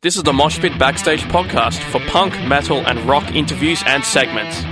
This is the Mosh Pit Backstage podcast for punk, metal, and rock interviews and segments.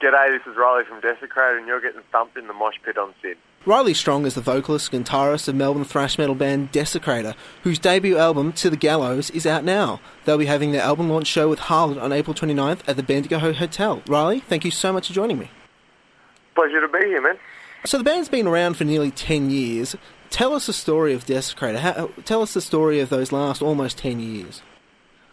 G'day, this is Riley from Desecrator, and you're getting thumped in the mosh pit on SYN. Riley Strong is the vocalist and guitarist of Melbourne thrash metal band Desecrator, whose debut album, To the Gallows, is out now. They'll be having their album launch show with Harlot on April 29th at the Bendigo Hotel. Riley, thank you so much for joining me. Pleasure to be here, man. So the band's been around for nearly 10 years. Tell us the story of Desecrator. How, tell us the story of those last almost 10 years.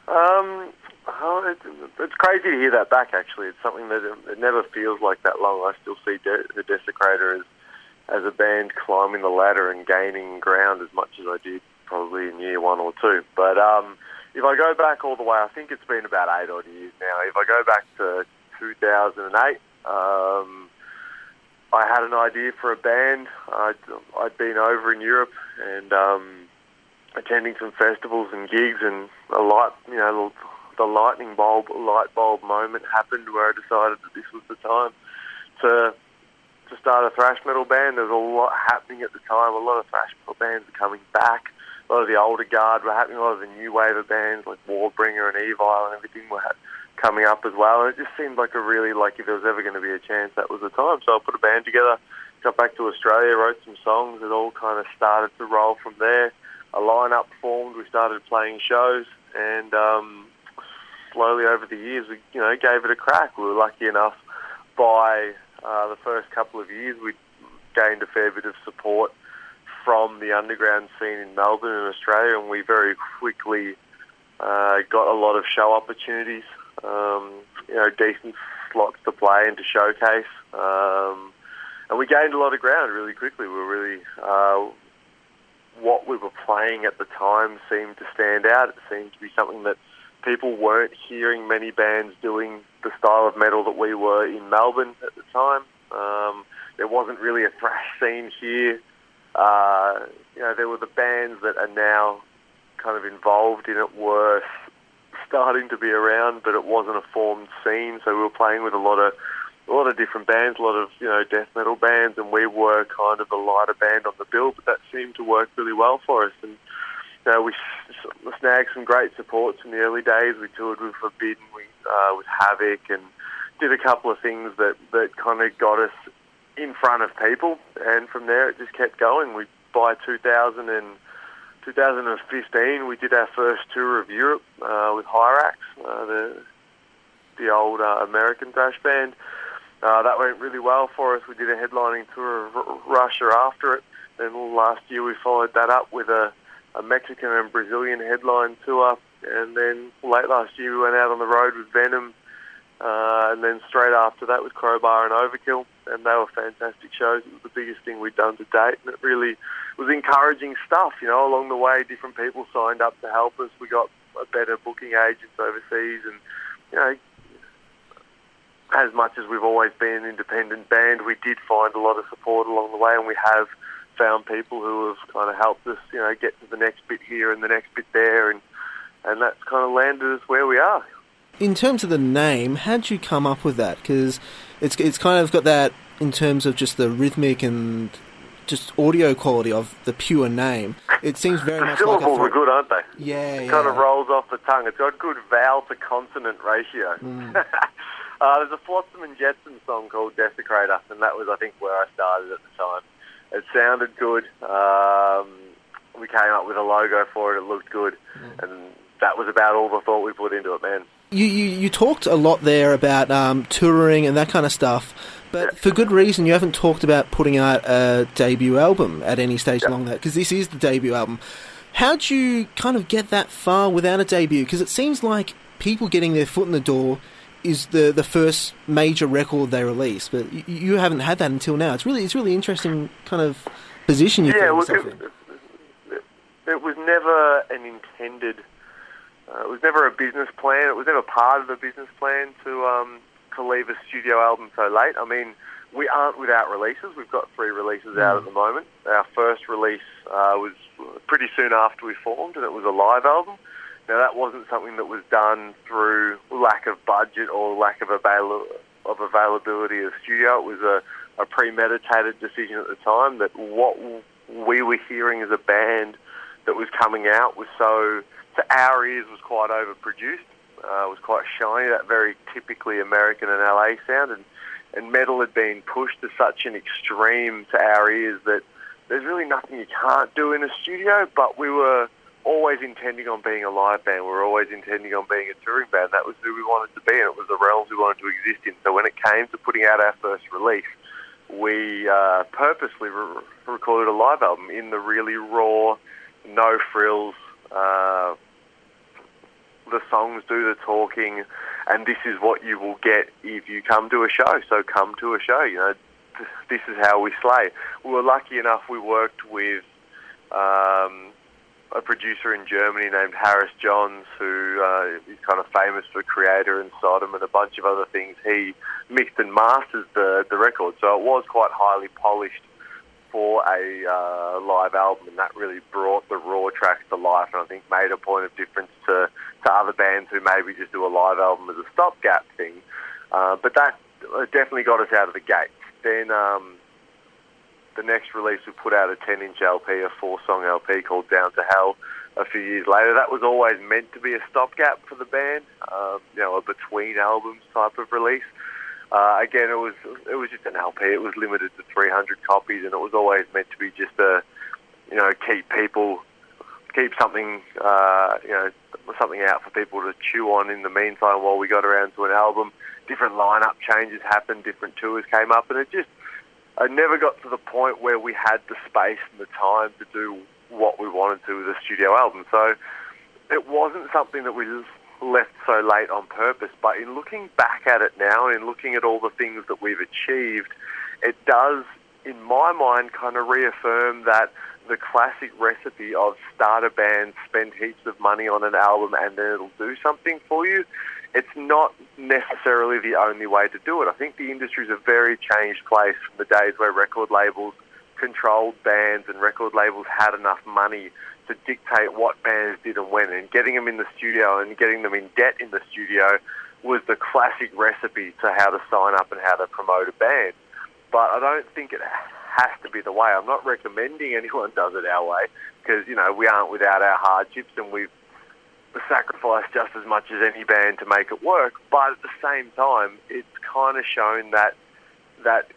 Um, oh, it, it's crazy to hear that back, actually. It's something that it, it never feels like that long. I still see De- the Desecrator as, as a band climbing the ladder and gaining ground as much as I did probably in year one or two. But um, if I go back all the way, I think it's been about eight odd years now. If I go back to 2008, um, I had an idea for a band. I'd, I'd been over in Europe and um, attending some festivals and gigs, and a light, you know, the lightning bulb, light bulb moment happened where I decided that this was the time to to start a thrash metal band. There was a lot happening at the time. A lot of thrash metal bands were coming back. A lot of the older guard were happening. A lot of the new wave of bands like Warbringer and Evile and everything were ha- coming up as well. And it just seemed like a really like if there was ever going to be a chance, that was the time. So I put a band together, got back to Australia, wrote some songs. It all kind of started to roll from there. A lineup formed. We started playing shows, and um, slowly over the years, we you know gave it a crack. We were lucky enough by uh, the first couple of years, we gained a fair bit of support from the underground scene in Melbourne and Australia, and we very quickly uh, got a lot of show opportunities. Um, you know, decent slots to play and to showcase. Um, and we gained a lot of ground really quickly. We were really uh, what we were playing at the time seemed to stand out. It seemed to be something that people weren't hearing many bands doing the style of metal that we were in Melbourne at the time. Um, there wasn't really a thrash scene here. Uh, you know, there were the bands that are now kind of involved in it were starting to be around, but it wasn't a formed scene. So we were playing with a lot of a lot of different bands, a lot of you know death metal bands, and we were kind of the lighter band on the bill. But that seemed to work really well for us, and you know, we snagged some great supports in the early days. We toured with Forbidden, we, uh, with Havok, and did a couple of things that, that kind of got us in front of people. And from there, it just kept going. We by 2000 and 2015, we did our first tour of Europe uh, with Hirax, uh, the the old uh, American thrash band. Uh, that went really well for us. We did a headlining tour of R- Russia after it. Then last year we followed that up with a a Mexican and Brazilian headline tour, and then late last year we went out on the road with Venom, uh, and then straight after that with Crowbar and Overkill, and they were fantastic shows. It was the biggest thing we'd done to date, and it really was encouraging stuff. You know, along the way, different people signed up to help us. We got a better booking agents overseas, and you know. As much as we've always been an independent band, we did find a lot of support along the way, and we have found people who have kind of helped us, you know, get to the next bit here and the next bit there, and and that's kind of landed us where we are. In terms of the name, how'd you come up with that? Because it's it's kind of got that in terms of just the rhythmic and just audio quality of the pure name. It seems very the much syllables like a are good, aren't they? Yeah, it yeah. kind of rolls off the tongue. It's got good vowel to consonant ratio. Mm. uh, there's a Flotsam and Jetsam song called Desecrator, and that was, I think, where I started at the time. It sounded good. Um, we came up with a logo for it. It looked good, Mm. and that was about all the thought we put into it, man. You, you, you talked a lot there about um, touring and that kind of stuff, but for good reason. You haven't talked about putting out a debut album at any stage along that because this is the debut album. How'd you kind of get that far without a debut? Because it seems like people getting their foot in the door is the the first major record they release, but you, you haven't had that until now. It's really it's really interesting kind of position you yeah, yourself it, in. it, it was never an intended. Uh, it was never a business plan. It was never part of the business plan to um, to leave a studio album so late. I mean, we aren't without releases. We've got three releases out at the moment. Our first release uh, was pretty soon after we formed, and it was a live album. Now that wasn't something that was done through lack of budget or lack of avail- of availability of studio. It was a, a premeditated decision at the time that what we were hearing as a band that was coming out was so to our ears was quite overproduced. Uh, was quite shiny, that very typically American and LA sound, and and metal had been pushed to such an extreme to our ears that there's really nothing you can't do in a studio. But we were always intending on being a live band. We were always intending on being a touring band. That was who we wanted to be, and it was the realms we wanted to exist in. So when it came to putting out our first release, we uh, purposely re- recorded a live album in the really raw, no frills. Uh, the songs do the talking, and this is what you will get if you come to a show. So come to a show. You know, this is how we slay. We were lucky enough. We worked with um, a producer in Germany named Harris Johns, who uh, is kind of famous for Kreator and Sodom and a bunch of other things. He mixed and mastered the the record, so it was quite highly polished for a uh, live album, and that really brought the raw tracks to life, and I think made a point of difference to to other bands who maybe just do a live album as a stopgap thing. Uh, but that definitely got us out of the gate. Then. Um, the next release we put out a 10 inch LP, a four song LP called Down to Hell a few years later. That was always meant to be a stopgap for the band, um, you know, a between albums type of release. Uh, again, it was it was just an LP. It was limited to 300 copies, and it was always meant to be just a, you know, keep people, keep something, uh, you know, something out for people to chew on in the meantime while we got around to an album. Different lineup changes happened, different tours came up, and it just I never got to the point where we had the space and the time to do what we wanted to with a studio album. So it wasn't something that we left so late on purpose. But in looking back at it now and in looking at all the things that we've achieved, it does, in my mind, kind of reaffirm that the classic recipe of start a band, spend heaps of money on an album, and then it'll do something for you it's not necessarily the only way to do it. I think the industry is a very changed place from the days where record labels controlled bands and record labels had enough money to dictate what bands did and when. And getting them in the studio and getting them in debt in the studio was the classic recipe to how to sign up and how to promote a band. But I don't think it has to be the way. I'm not recommending anyone does it our way because, you know, we aren't without our hardships and we've sacrifice just as much as any band to make it work. But at the same time, it's kind of shown that that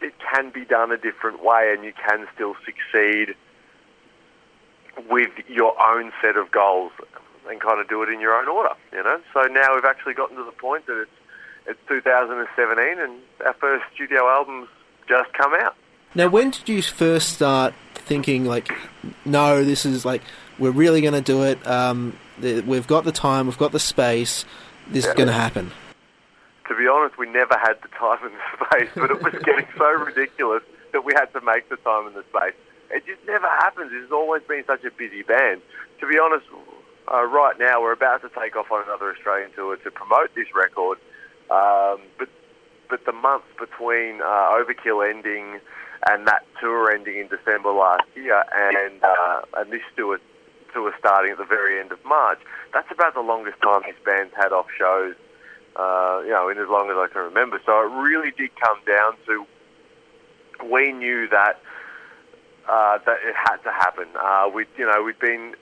it can be done a different way, and you can still succeed with your own set of goals and kind of do it in your own order. You know. So now we've actually gotten to the point that it's it's 2017, and our first studio album's just come out. Now, when did you first start thinking like, no, this is like we're really going to do it. Um, we've got the time, we've got the space. This yeah. is going to happen. To be honest, we never had the time and the space, but it was getting so ridiculous that we had to make the time and the space. It just never happens. It's always been such a busy band. To be honest, uh, right now we're about to take off on another Australian tour to promote this record, um, but but the month between uh, Overkill ending and that tour ending in December last year, and uh, and this tour starting at the very end of March. That's about the longest time this band's had off shows, uh, you know, in as long as I can remember. So it really did come down to we knew that uh, that it had to happen. Uh, we, you know, we'd been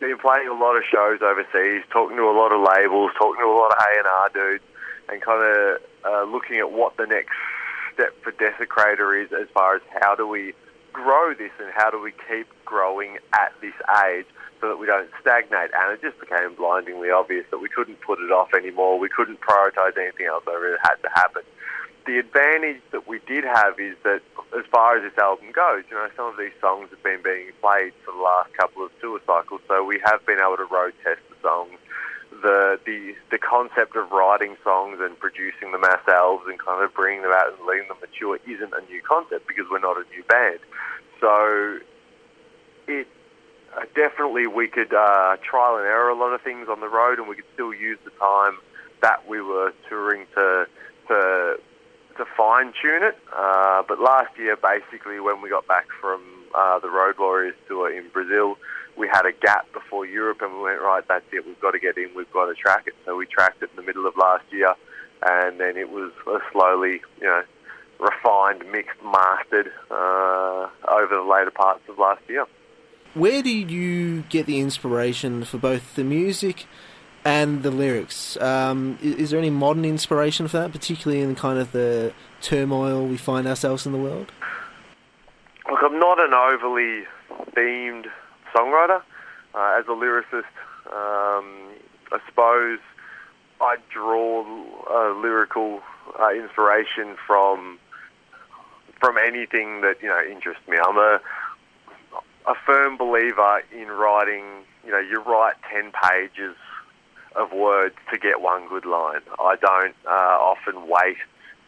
been playing a lot of shows overseas, talking to a lot of labels, talking to a lot of A and R dudes, and kind of uh, looking at what the next step for Desecrator is as far as how do we grow this and how do we keep growing at this age so that we don't stagnate. And it just became blindingly obvious that we couldn't put it off anymore. We couldn't prioritise anything else. So it had to happen. The advantage that we did have is that as far as this album goes, you know, some of these songs have been being played for the last couple of tour cycles, so we have been able to road test the songs the the the concept of writing songs and producing them ourselves and kind of bringing them out and letting them mature isn't a new concept because we're not a new band. So it uh, definitely we could uh, trial and error a lot of things on the road, and we could still use the time that we were touring to to to fine tune it. Uh, but last year, basically, when we got back from uh, the Road Warriors tour in Brazil, we had a gap before Europe, and we went right. That's it. We've got to get in. We've got to track it. So we tracked it in the middle of last year, and then it was uh, slowly, you know, refined, mixed, mastered uh, over the later parts of last year. Where do you get the inspiration for both the music and the lyrics? Um, is, is, there any modern inspiration for that, particularly in kind of the turmoil we find ourselves in the world? Look, I'm not an overly themed songwriter. Uh, as a lyricist, um, I suppose I draw uh, lyrical uh, inspiration from from anything that you know interests me. I'm a a firm believer in writing. You know, you write ten pages of words to get one good line. I don't uh, often wait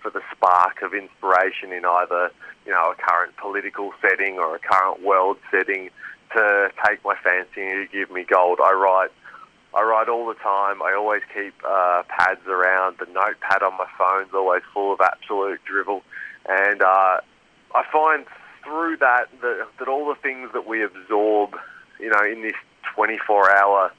for the spark of inspiration in either you know a current political setting or a current world setting to take my fancy and to give me gold. I write. I write all the time. I always keep uh, pads around. The notepad on my phone's always full of absolute drivel, and uh, I find through that, that that all the things that we absorb, you know, in this 24-hour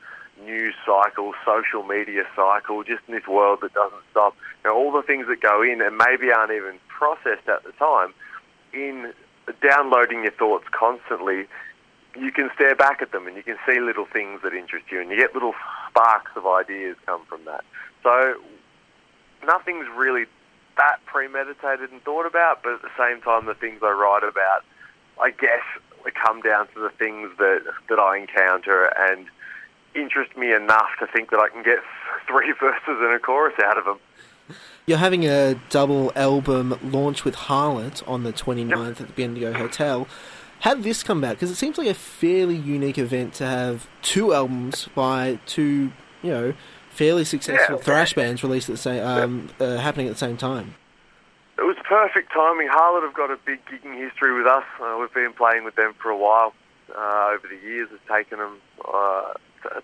news cycle, social media cycle, just in this world that doesn't stop, you know, all the things that go in and maybe aren't even processed at the time, in downloading your thoughts constantly, you can stare back at them and you can see little things that interest you and you get little sparks of ideas come from that. So nothing's really that premeditated and thought about, but at the same time, the things I write about, I guess, come down to the things that that I encounter and interest me enough to think that I can get three verses and a chorus out of them. You're having a double album launch with Harlot on the 29th at the Bendigo Hotel. How did this come about? Because it seems like a fairly unique event to have two albums by two, you know, fairly successful yeah. thrash bands released at the same, um, uh, happening at the same time. It was perfect timing. Harlot have got a big gigging history with us. Uh, we've been playing with them for a while. Uh, over the years, has taken them, uh,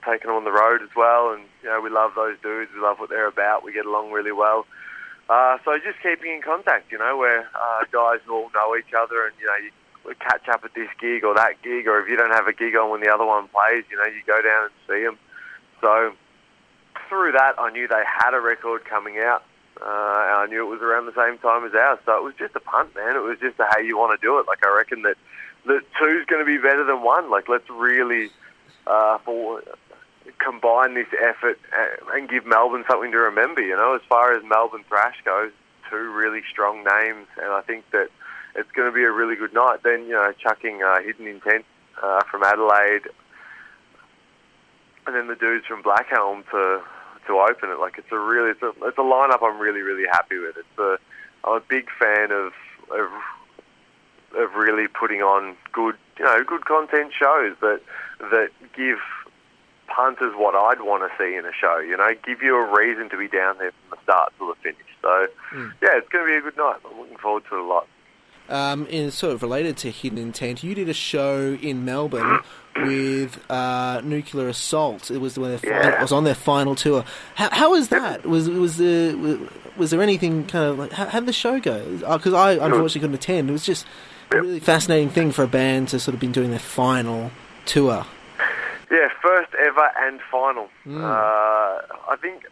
taken them on the road as well, and you know we love those dudes. We love what they're about. We get along really well. Uh, so just keeping in contact, you know, where uh, guys all know each other, and you know you catch up at this gig or that gig, or if you don't have a gig on when the other one plays, you know you go down and see them. So through that, I knew they had a record coming out. Uh, and I knew it was around the same time as ours, so it was just a punt, man. It was just a how you want to do it. Like I reckon that that two's going to be better than one. Like let's really uh, for, combine this effort and give Melbourne something to remember. You know, as far as Melbourne thrash goes, two really strong names, and I think that it's going to be a really good night. Then you know, chucking uh, Hidden Intent uh, from Adelaide, and then the dudes from Blackhelm to to open it. Like it's a really it's a, it's a lineup I'm really really happy with. It's a I'm a big fan of of of really putting on good you know good content shows that that give punters what I'd want to see in a show. You know, give you a reason to be down there from the start to the finish. So mm. yeah, it's going to be a good night. I'm looking forward to it a lot. Um, and sort of related to Hidden Intent, you did a show in Melbourne with uh, Nuclear Assault. It was when yeah. it was on their final tour. How, how was that? Was was the was there anything kind of like how, how did the show go? Because uh, I unfortunately couldn't attend. It was just a really fascinating thing for a band to sort of been doing their final tour. Yeah, first ever and final. Mm. Uh, I think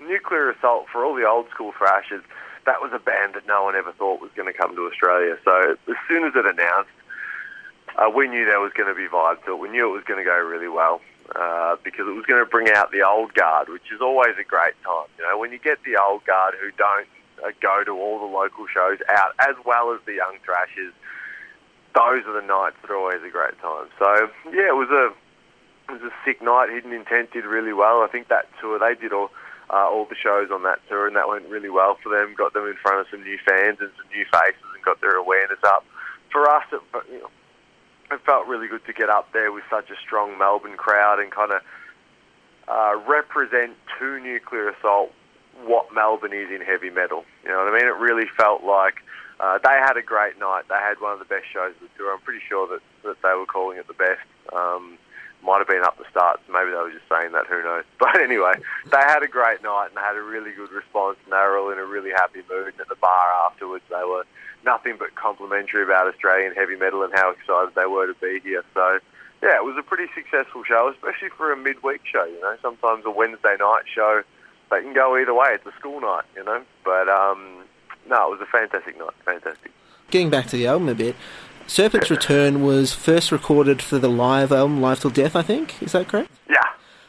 Nuclear Assault for all the old school thrashers that was a band that no one ever thought was going to come to Australia. So as soon as it announced, uh, we knew there was going to be vibe to it. We knew it was going to go really well uh, because it was going to bring out the old guard, which is always a great time. You know, when you get the old guard who don't uh, go to all the local shows out, as well as the young thrashers, those are the nights that are always a great time. So yeah, it was a it was a sick night. Hidden Intent did really well. I think that tour they did all uh, all the shows on that tour, and that went really well for them. Got them in front of some new fans and some new faces, and got their awareness up. For us, it, you know, it felt really good to get up there with such a strong Melbourne crowd and kind of uh, represent to Nuclear Assault what Melbourne is in heavy metal. You know what I mean? It really felt like uh, they had a great night. They had one of the best shows of the tour. I'm pretty sure that, that they were calling it the best. Um, Might have been up the start, maybe they were just saying that. Who knows? But anyway, they had a great night and they had a really good response, and they were all in a really happy mood. And at the bar afterwards, they were nothing but complimentary about Australian heavy metal and how excited they were to be here. So yeah, it was a pretty successful show, especially for a midweek show. You know, sometimes a Wednesday night show they can go either way. It's a school night, you know. But um, no, it was a fantastic night. Fantastic. Getting back to the album a bit, Serpent's Return was first recorded for the live album Live Till Death, I think. Is that correct? Yeah.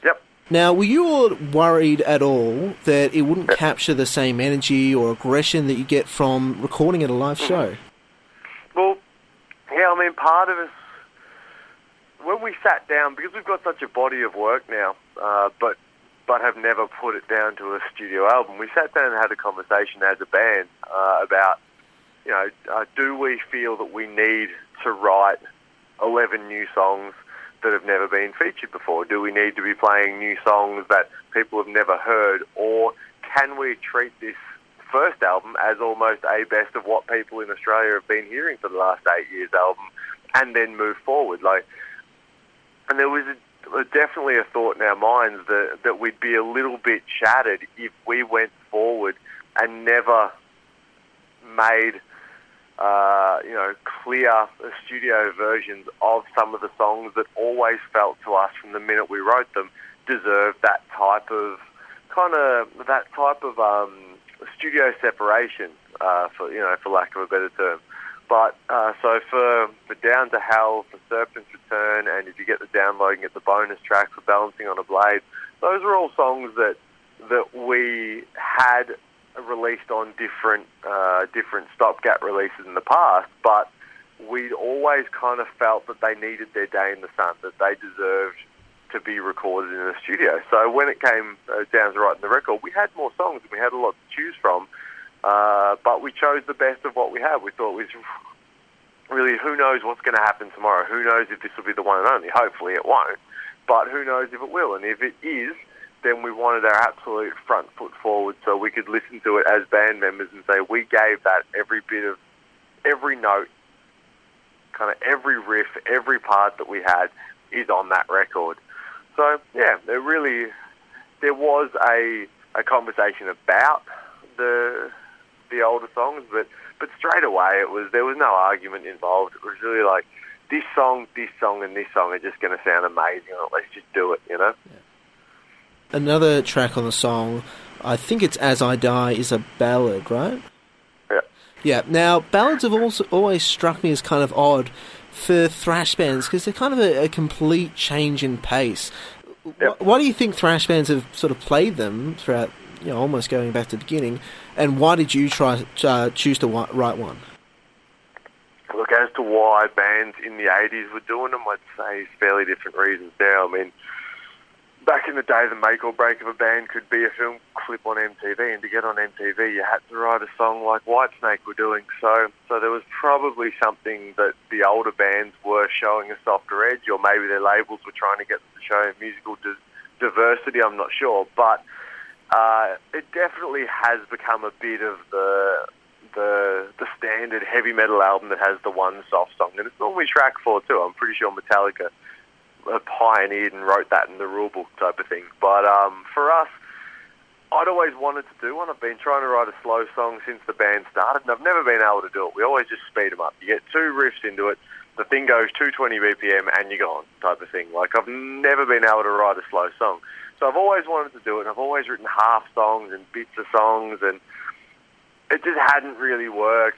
Yep. Now, were you all worried at all that it wouldn't yep. capture the same energy or aggression that you get from recording at a live mm-hmm. show? Well, yeah, I mean, part of us when we sat down, because we've got such a body of work now, uh, but but have never put it down to a studio album, we sat down and had a conversation as a band uh, about, you know, uh, do we feel that we need to write 11 new songs that have never been featured before? Do we need to be playing new songs that people have never heard? Or can we treat this first album as almost a best of what people in Australia have been hearing for the last eight years album and then move forward? Like, and there was a, definitely a thought in our minds that, that we'd be a little bit shattered if we went forward and never made uh, you know clear studio versions of some of the songs that always felt to us from the minute we wrote them deserved that type of kind of that type of um, studio separation uh, for you know for lack of a better term. But uh, so for, for Down to Hell, for Serpent's Return, and if you get the download and get the bonus track for Balancing on a Blade, those are all songs that that we had released on different uh, different stopgap releases in the past, but we'd always kind of felt that they needed their day in the sun, that they deserved to be recorded in a studio. So when it came uh, down to writing the record, we had more songs and we had a lot to choose from. Uh, but we chose the best of what we had. We thought it was really who knows what's going to happen tomorrow. Who knows if this will be the one and only. Hopefully it won't, but who knows if it will. And if it is, then we wanted our absolute front foot forward so we could listen to it as band members and say we gave that every bit of every note, kind of every riff, every part that we had is on that record. So yeah, there really there was a a conversation about the the older songs, but but straight away it was there was no argument involved. It was really like this song, this song, and this song are just going to sound amazing. Let's just do it, you know. Yeah. Another track on the song, I think it's "As I Die," is a ballad, right? Yeah. Yeah. Now ballads have also always struck me as kind of odd for thrash bands because they're kind of a, a, complete change in pace. Yep. Why do you think thrash bands have sort of played them throughout you know, almost going back to the beginning. And why did you try uh, choose to write one? Look, as to why bands in the 80s were doing them, I'd say fairly different reasons now. I mean, back in the day, the make or break of a band could be a film clip on MTV, and to get on MTV, you had to write a song like Whitesnake were doing. So, so there was probably something that the older bands were showing a softer edge, or maybe their labels were trying to get them to show musical di- diversity. I'm not sure, but uh, it definitely has become a bit of the the the standard heavy metal album that has the one soft song, and it's normally track four too. I'm pretty sure Metallica pioneered and wrote that in the rulebook type of thing. But um, for us, I'd always wanted to do one. I've been trying to write a slow song since the band started, and I've never been able to do it. We always just speed them up. You get two riffs into it, the thing goes 220 BPM, and you're gone, type of thing. Like I've never been able to write a slow song. So I've always wanted to do it. I've always written half songs and bits of songs, and it just hadn't really worked.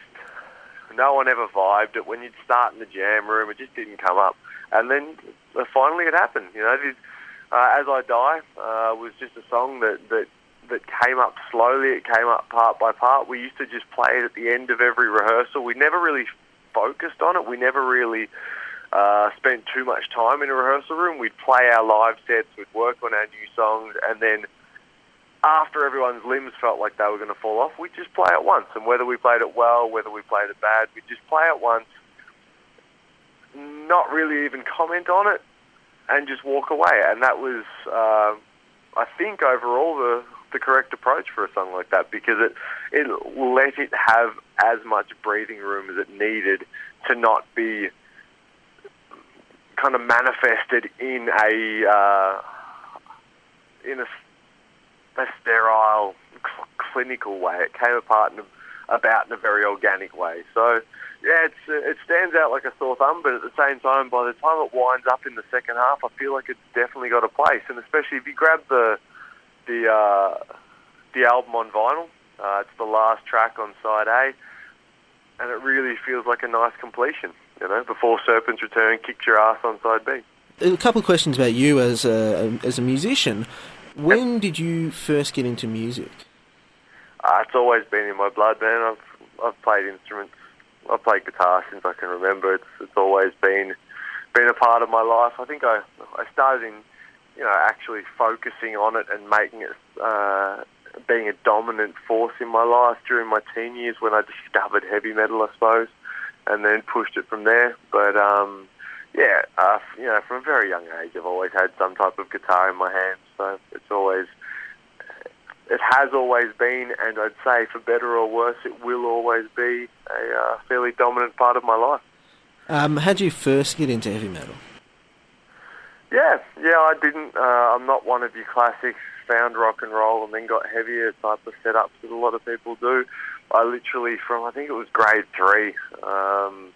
No one ever vibed it. When you'd start in the jam room, it just didn't come up. And then uh, finally it happened. You know, uh, As I Die uh, was just a song that, that, that came up slowly. It came up part by part. We used to just play it at the end of every rehearsal. We never really focused on it. We never really uh, spent too much time in a rehearsal room. We'd play our live sets, we'd work on our new songs, and then after everyone's limbs felt like they were going to fall off, we'd just play it once. And whether we played it well, whether we played it bad, we'd just play it once, not really even comment on it, and just walk away. And that was, uh, I think, overall the the correct approach for a song like that because it it let it have as much breathing room as it needed to not be kind of manifested in a uh, in a, a sterile, cl- clinical way. It came apart in a, about in a very organic way. So yeah, uh, it stands out like a sore thumb, but at the same time, by the time it winds up in the second half, I feel like it's definitely got a place. And especially if you grab the the uh, the album on vinyl, uh, it's the last track on side A, and it really feels like a nice completion. You know, before Serpent's Return kicks your ass on side B. A couple of questions about you as a as a musician. When did you first get into music? Uh, it's always been in my blood, man. I've I've played instruments I've played guitar since I can remember. It's it's always been been a part of my life. I think I I started in you know actually focusing on it and making it uh, being a dominant force in my life during my teen years when I discovered heavy metal, I suppose, and then pushed it from there. But um, yeah, uh, you know, from a very young age, I've always had some type of guitar in my hands, so it's always it has always been, and I'd say for better or worse, it will always be a uh, fairly dominant part of my life. Um, how did you first get into heavy metal? Yeah, yeah, I didn't. Uh, I'm not one of your classics. Found rock and roll and then got heavier type of setups that a lot of people do. I literally, from I think it was grade three, um,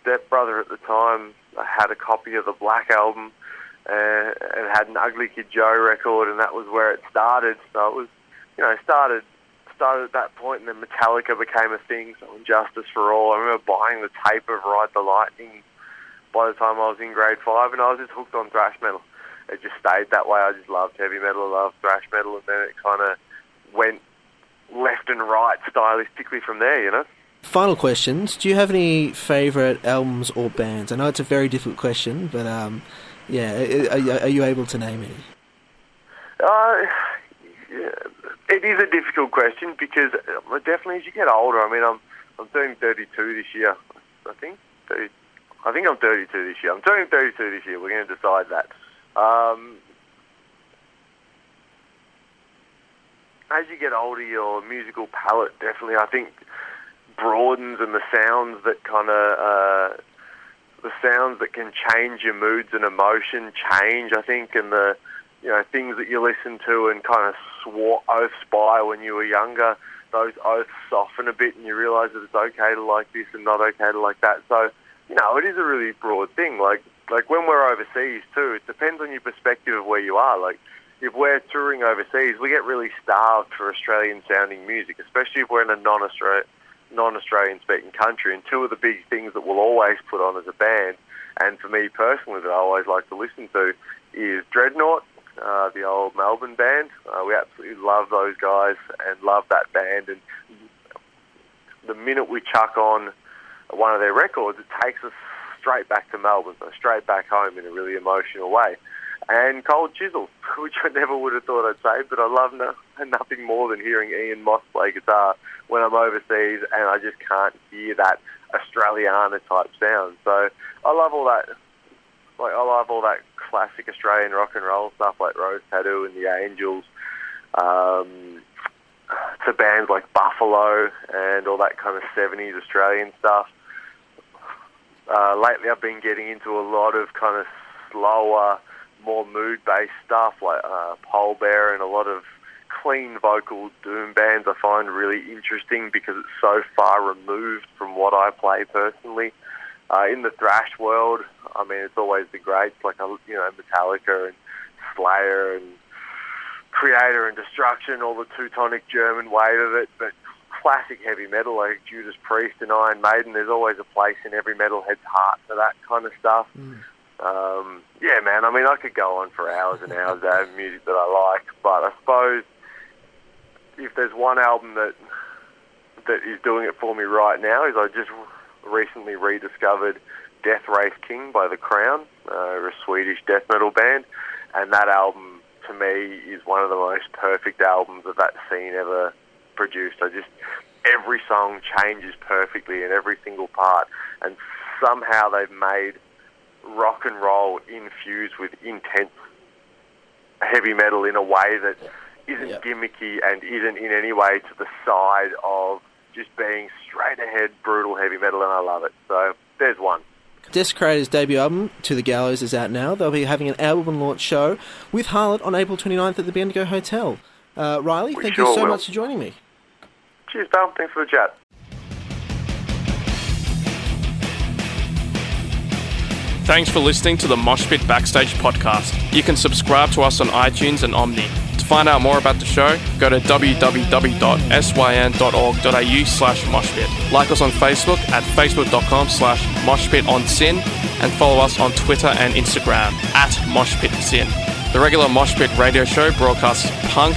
stepbrother at the time had a copy of the Black album uh, and had an Ugly Kid Joe record, and that was where it started. So it was you know, started started at that point, and then Metallica became a thing. So Justice for All. I remember buying the tape of Ride the Lightning by the time I was in grade five, and I was just hooked on thrash metal. It just stayed that way. I just loved heavy metal, I loved thrash metal, and then it kind of went left and right stylistically from there. You know. Final questions. Do you have any favourite albums or bands? I know it's a very difficult question, but um, yeah, are, are you able to name any? Uh, it is a difficult question because uh, definitely as you get older, I mean, I'm I'm turning 32 this year. I think 30, I think I'm 32 this year. I'm turning 32 this year. We're going to decide that. Um, as you get older, your musical palette definitely, I think, broadens, and the sounds that kind of uh, the sounds that can change your moods and emotion change. I think, and the you know things that you listen to and kind of swore oaths by when you were younger, those oaths soften a bit, and you realise that it's okay to like this and not okay to like that. So you know, it is a really broad thing. Like like when we're overseas too, it depends on your perspective of where you are. Like if we're touring overseas, we get really starved for Australian sounding music, especially if we're in a non-Australian non-Australian speaking country. And two of the big things that we'll always put on as a band, and for me personally that I always like to listen to, is Dreadnought uh, the old Melbourne band. Uh, we absolutely love those guys and love that band. And the minute we chuck on one of their records, it takes us straight back to Melbourne, straight back home in a really emotional way. And Cold Chisel, which I never would have thought I'd say, but I love no, nothing more than hearing Ian Moss play guitar when I'm overseas, and I just can't hear that Australiana type sound. So I love all that. Like I love all that classic Australian rock and roll stuff like Rose Tattoo and the Angels, um, to bands like Buffalo and all that kind of 70s Australian stuff. Uh, lately, I've been getting into a lot of kind of slower, more mood-based stuff like uh, Pallbearer and a lot of clean vocal doom bands. I find really interesting because it's so far removed from what I play personally. Uh, in the thrash world, I mean, it's always the greats like you know Metallica and Slayer and Kreator and Destruction, all the Teutonic German wave of it. But classic heavy metal like Judas Priest and Iron Maiden, there's always a place in every metalhead's heart for that kind of stuff. Mm. Um, yeah, man. I mean, I could go on for hours and hours of music that I like, but I suppose if there's one album that that is doing it for me right now, is I just recently rediscovered Death Race King by The Crown, uh, a Swedish death metal band, and that album to me is one of the most perfect albums of that scene ever produced. I just every song changes perfectly in every single part, and somehow they've made rock and roll infused with intense heavy metal in a way that isn't yep. gimmicky and isn't in any way to the side of just being straight ahead brutal heavy metal, and I love it. So there's one. Desecrator's debut album, To the Gallows, is out now. They'll be having an album launch show with Harlot on April 29th at the Bendigo Hotel. Uh, Riley, We thank sure you so will. much for joining me. Cheers, pal. Thanks for the chat. Thanks for listening to the Moshpit Backstage podcast. You can subscribe to us on iTunes and Omny. To find out more about the show, go to www.syn.org.au slash moshpit. Like us on Facebook at facebook.com slash moshpitonsin and follow us on Twitter and Instagram at moshpitsin. The regular Moshpit radio show broadcasts punk,